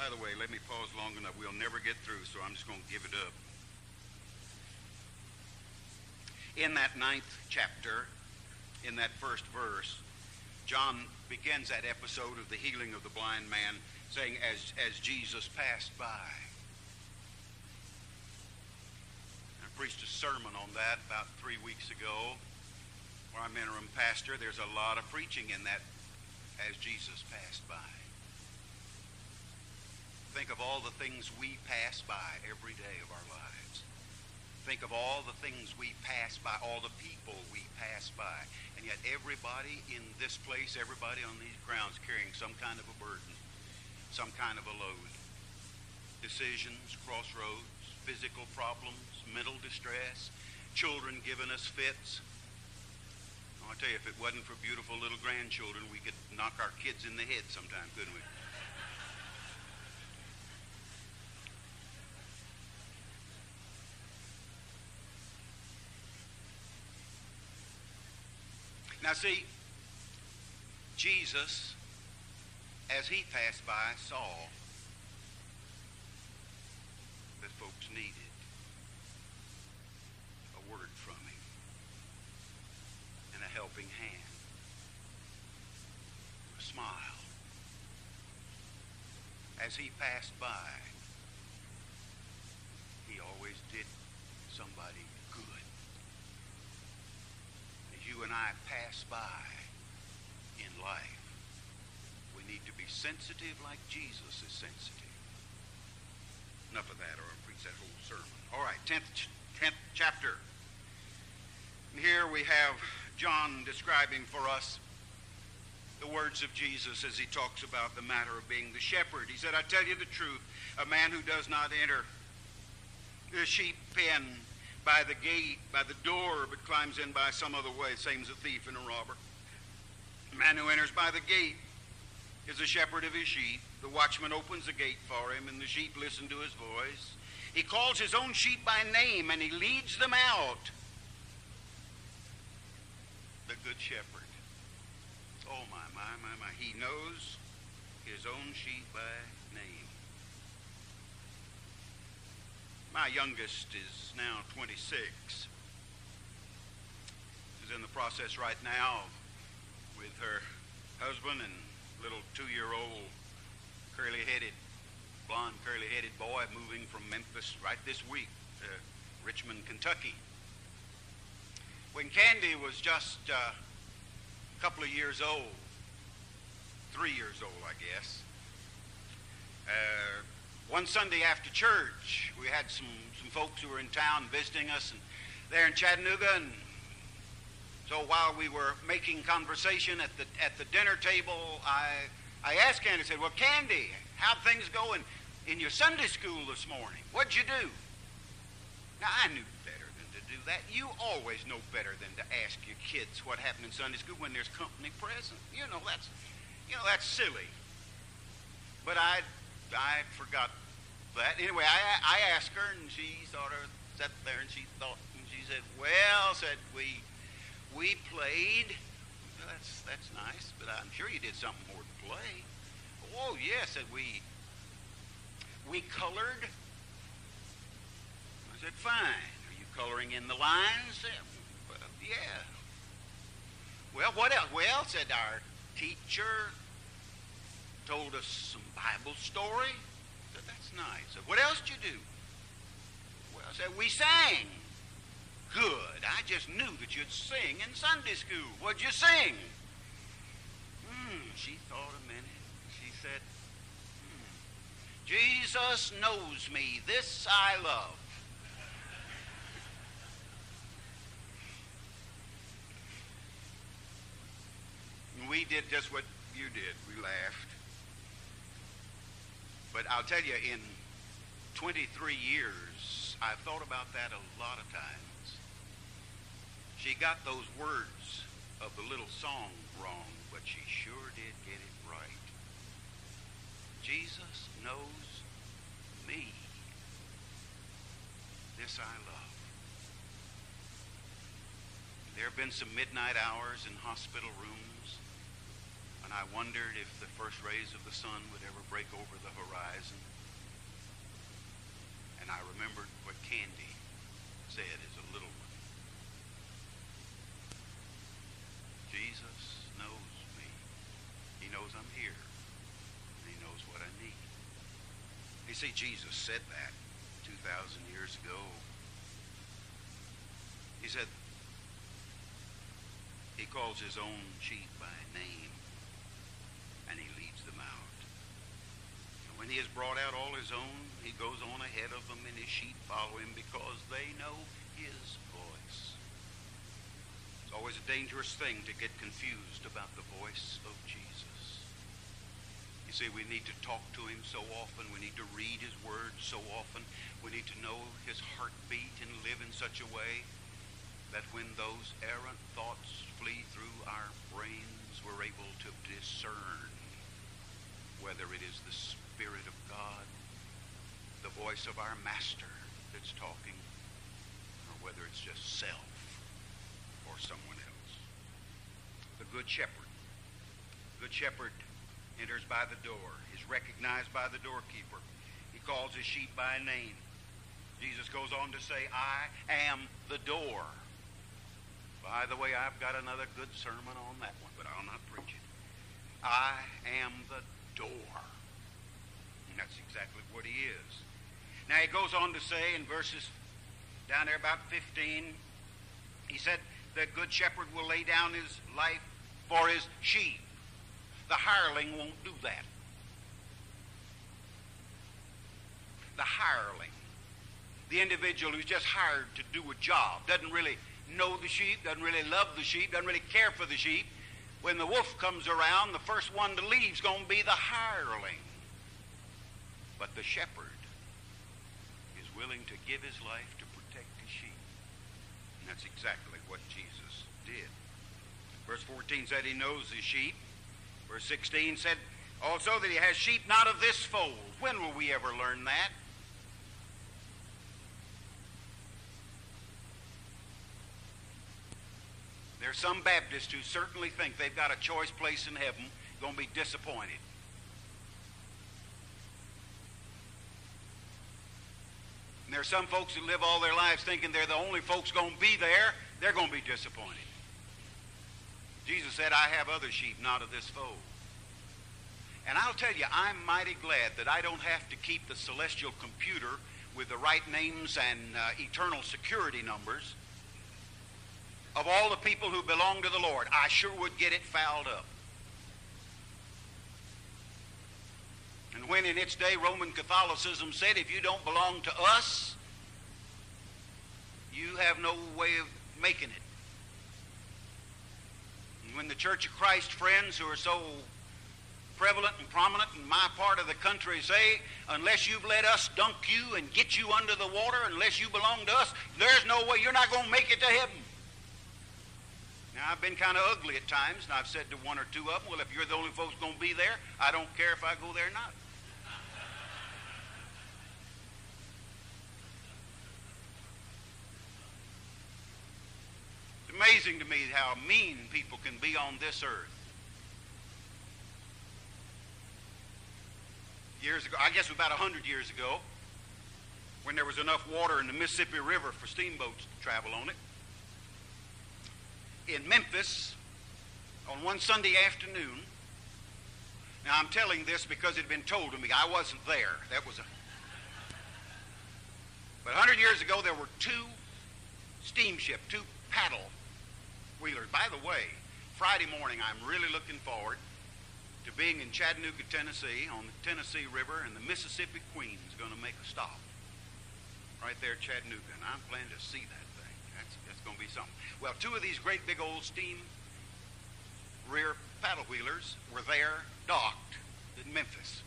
By the way, let me pause long enough. We'll never get through, so I'm just going to give it up. In that ninth chapter, in that first verse, John begins that episode of the healing of the blind man saying, as, as Jesus passed by. I preached a sermon on that about three weeks ago where I'm interim pastor. There's a lot of preaching in that as Jesus passed by. Think of all the things we pass by every day of our lives. Think of all the things we pass by, all the people we pass by. And yet everybody in this place, everybody on these grounds carrying some kind of a burden, some kind of a load. Decisions, crossroads, physical problems, mental distress, children giving us fits. I tell you, if it wasn't for beautiful little grandchildren, we could knock our kids in the head sometime, couldn't we? Now, see, Jesus, as he passed by, saw that folks needed a word from him and a helping hand, a smile. As he passed by, he always did somebody you and I pass by in life, we need to be sensitive like Jesus is sensitive. Enough of that, or I'll preach that whole sermon. All right, 10th, 10th chapter. And here we have John describing for us the words of Jesus as he talks about the matter of being the shepherd. He said, I tell you the truth, a man who does not enter the sheep pen by the gate, by the door, but climbs in by some other way, same as a thief and a robber. The man who enters by the gate is a shepherd of his sheep. The watchman opens the gate for him, and the sheep listen to his voice. He calls his own sheep by name, and he leads them out. The good shepherd. Oh, my, my, my, my. He knows his own sheep by name. My youngest is now 26. She's in the process right now with her husband and little two-year-old curly-headed, blonde curly-headed boy moving from Memphis right this week to Richmond, Kentucky. When Candy was just uh, a couple of years old, three years old, I guess, uh, one Sunday after church, we had some, some folks who were in town visiting us and there in Chattanooga. And so while we were making conversation at the, at the dinner table, I, I asked Candy, I said, Well, Candy, how'd things go in, in your Sunday school this morning? What'd you do? Now, I knew better than to do that. You always know better than to ask your kids what happened in Sunday school when there's company present. You know, that's, you know, that's silly. But I I forgot that. Anyway, I, I asked her, and she sort of sat there, and she thought, and she said, "Well," said we, we played. That's that's nice, but I'm sure you did something more to play. Oh yes, said we. We colored. I said, "Fine. Are you coloring in the lines?" Well, yeah. Well, what else? Well, said our teacher, told us some Bible story. Said, That's nice. Said, what else did you do? Well, I said, we sang. Good. I just knew that you'd sing in Sunday school. What'd you sing? Hmm, she thought a minute. She said, hmm, Jesus knows me. This I love. we did just what you did. We laughed. But I'll tell you, in 23 years, I've thought about that a lot of times. She got those words of the little song wrong, but she sure did get it right. Jesus knows me. This I love. There have been some midnight hours in hospital rooms, And I wondered if the first rays of the sun would ever break over the horizon. And I remembered what Candy said as a little one. Jesus knows me. He knows I'm here. And he knows what I need. You see, Jesus said that 2,000 years ago. He said, he calls his own sheep by name, and he leads them out. And when he has brought out all his own, he goes on ahead of them, and his sheep follow him because they know his voice. It's always a dangerous thing to get confused about the voice of Jesus. You see, we need to talk to him so often. We need to read his words so often. We need to know his heartbeat and live in such a way that when those errant thoughts flee through our brains, we're able to discern whether it is the Spirit of God, the voice of our Master that's talking, or whether it's just self or someone else. The Good Shepherd. Good Shepherd enters by the door, is recognized by the doorkeeper. He calls his sheep by name. Jesus goes on to say, I am the door. By the way, I've got another good sermon on that one, but I'll not preach it. I am the door. That's exactly what he is. Now he goes on to say in verses down there about 15, he said, the good shepherd will lay down his life for his sheep. The hireling won't do that. The hireling, the individual who's just hired to do a job, doesn't really know the sheep, doesn't really love the sheep, doesn't really care for the sheep. When the wolf comes around, the first one to leave is going to be the hireling. But the shepherd is willing to give his life to protect his sheep. And that's exactly what Jesus did. Verse 14 said he knows his sheep. Verse 16 said also that he has sheep not of this fold. When will we ever learn that? There's some Baptists who certainly think they've got a choice place in heaven, going to be disappointed. And there are some folks who live all their lives thinking they're the only folks going to be there. They're going to be disappointed. Jesus said, I have other sheep, not of this fold. And I'll tell you, I'm mighty glad that I don't have to keep the celestial computer with the right names and uh, eternal security numbers of all the people who belong to the Lord, I sure would get it fouled up. When in its day Roman Catholicism said, if you don't belong to us, you have no way of making it. And when the Church of Christ friends who are so prevalent and prominent in my part of the country say, unless you've let us dunk you and get you under the water, unless you belong to us, there's no way you're not going to make it to heaven. Now, I've been kind of ugly at times, and I've said to one or two of them, well, if you're the only folks going to be there, I don't care if I go there or not. It's amazing to me how mean people can be on this earth. Years ago, I guess about 100 years ago, when there was enough water in the Mississippi River for steamboats to travel on it, in Memphis on one Sunday afternoon. Now, I'm telling this because it had been told to me. I wasn't there. That was a. But 100 years ago, there were two steamship, two paddle wheelers. By the way, Friday morning, I'm really looking forward to being in Chattanooga, Tennessee, on the Tennessee River, and the Mississippi Queen is going to make a stop right there at Chattanooga, and I'm planning to see that thing. That's, that's going to be something. Well, two of these great big old steam rear paddle wheelers were there docked in Memphis.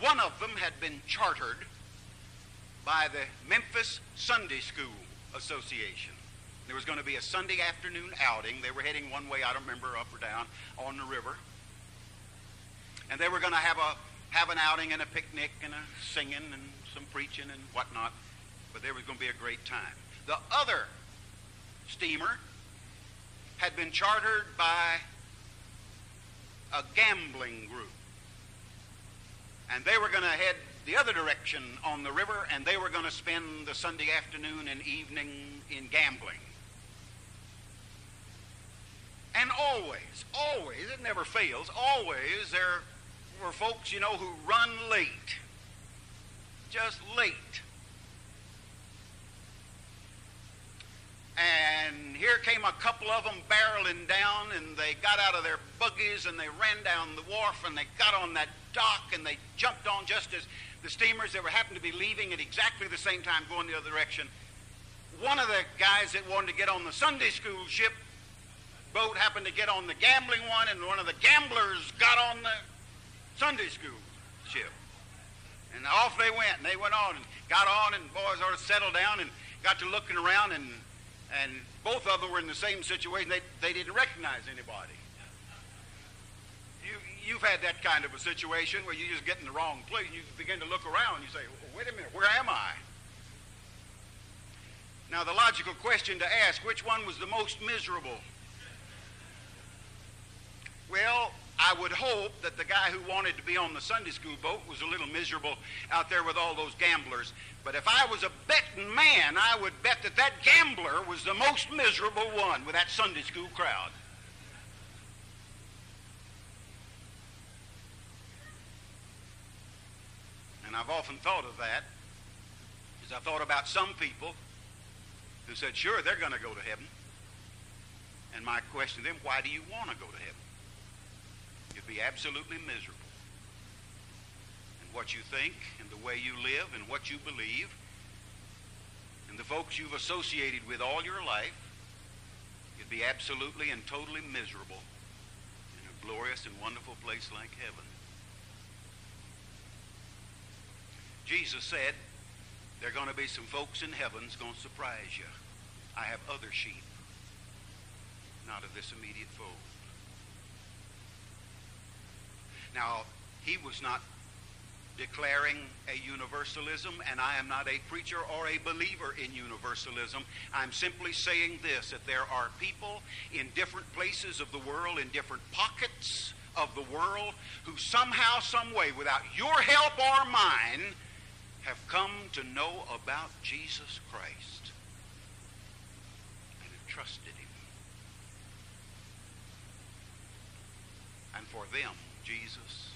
One of them had been chartered by the Memphis Sunday School Association. There was going to be a Sunday afternoon outing. They were heading one way, I don't remember, up or down, on the river. And they were going to have a have an outing and a picnic and a singing and some preaching and whatnot. But there was going to be a great time. The other steamer had been chartered by a gambling group. And they were going to head the other direction on the river, and they were going to spend the Sunday afternoon and evening in gambling. And always, always, it never fails, always there were folks, you know, who run late. Just late. And here came a couple of them barreling down, and they got out of their buggies and they ran down the wharf and they got on that dock and they jumped on just as the steamers that were happened to be leaving at exactly the same time going the other direction. One of the guys that wanted to get on the Sunday school ship boat happened to get on the gambling one, and one of the gamblers got on the Sunday school ship. And off they went, and they went on and got on, and boys sort of settled down and got to looking around, and and both of them were in the same situation. They, they didn't recognize anybody. You, you've had that kind of a situation where you just get in the wrong place. and You begin to look around. and You say, wait a minute, where am I? Now, the logical question to ask, which one was the most miserable? Well, I would hope that the guy who wanted to be on the Sunday school boat was a little miserable out there with all those gamblers. But if I was a betting man, I would bet that that gambler was the most miserable one with that Sunday school crowd. And I've often thought of that as I thought about some people who said, sure, they're going to go to heaven. And my question to them, why do you want to go to heaven? Be absolutely miserable And what you think and the way you live and what you believe and the folks you've associated with all your life, you'd be absolutely and totally miserable in a glorious and wonderful place like heaven. Jesus said, there are going to be some folks in heaven that's going to surprise you. I have other sheep, not of this immediate fold. Now, he was not declaring a universalism, and I am not a preacher or a believer in universalism. I'm simply saying this that there are people in different places of the world, in different pockets of the world, who somehow, some way, without your help or mine, have come to know about Jesus Christ and have trusted Him. And for them, Jesus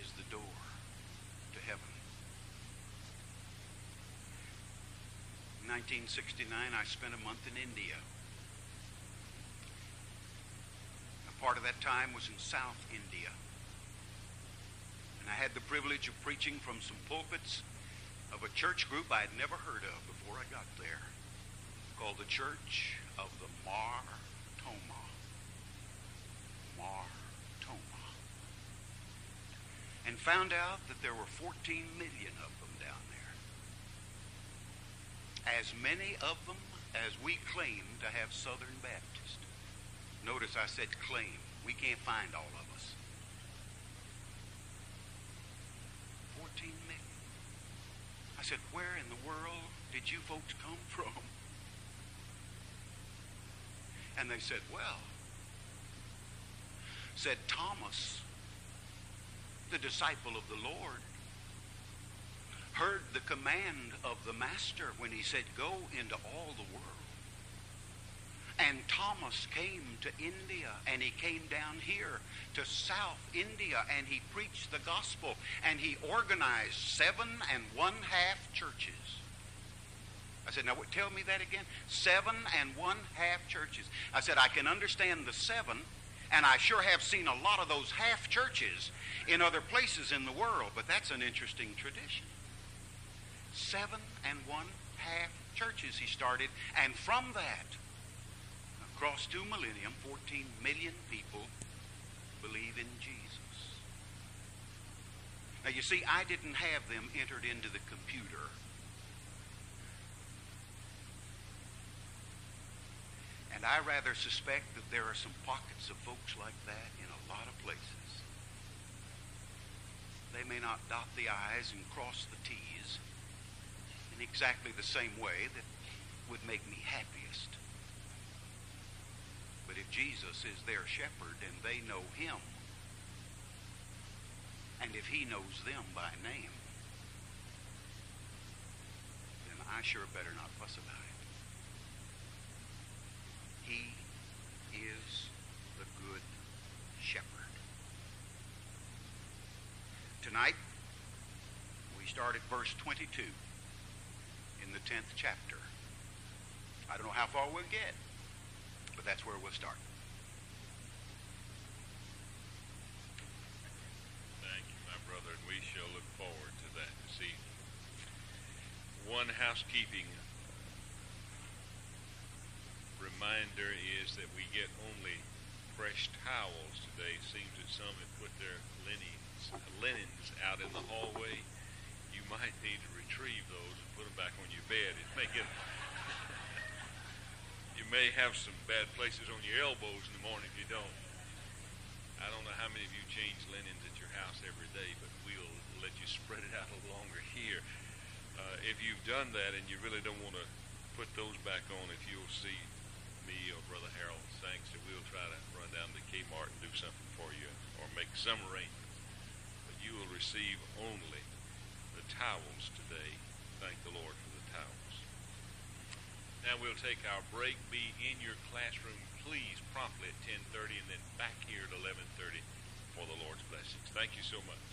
is the door to heaven. In 1969, I spent a month in India. A part of that time was in South India. And I had the privilege of preaching from some pulpits of a church group I had never heard of before I got there called the Church of the Mar Thoma. Mar. And found out that there were 14 million of them down there. as many of them as we claim to have Southern Baptist. Notice I said claim. We can't find all of us. 14 million. I said, where in the world did you folks come from? And they said, well, said Thomas, the disciple of the Lord, heard the command of the master when he said, Go into all the world. And Thomas came to India and he came down here to South India and he preached the gospel and he organized seven and one half churches. I said, now tell me that again. Seven and one half churches. I said, I can understand the seven, and I sure have seen a lot of those half churches in other places in the world, but that's an interesting tradition seven and one half churches he started. And from that, across two millennium, 14 million people believe in Jesus. Now, you see, I didn't have them entered into the computer. And I rather suspect that there are some pockets of folks like that in a lot of places. They may not dot the I's and cross the T's, in exactly the same way that would make me happiest. But if Jesus is their shepherd and they know him. And if he knows them by name, then I sure better not fuss about it. He is the good shepherd. Tonight, we start at verse 22 in the 10th chapter. I don't know how far we'll get, but that's where we'll start. Thank you, my brother, and we shall look forward to that this evening. One housekeeping reminder is that we get only fresh towels today. Seems that some have put their linens, linens out in the hallway. You might need to retrieve those and put them back on your bed. It may get. you may have some bad places on your elbows in the morning if you don't. I don't know how many of you change linens at your house every day, but we'll let you spread it out a little longer here. Uh, if you've done that and you really don't want to put those back on, if you'll see me or Brother Harold Sangster, we'll try to run down to Kmart and do something for you or make some arrangements. You will receive only the towels today. Thank the Lord for the towels. Now we'll take our break. Be in your classroom, please, promptly at 10:30, and then back here at 11:30 for the Lord's blessings. Thank you so much.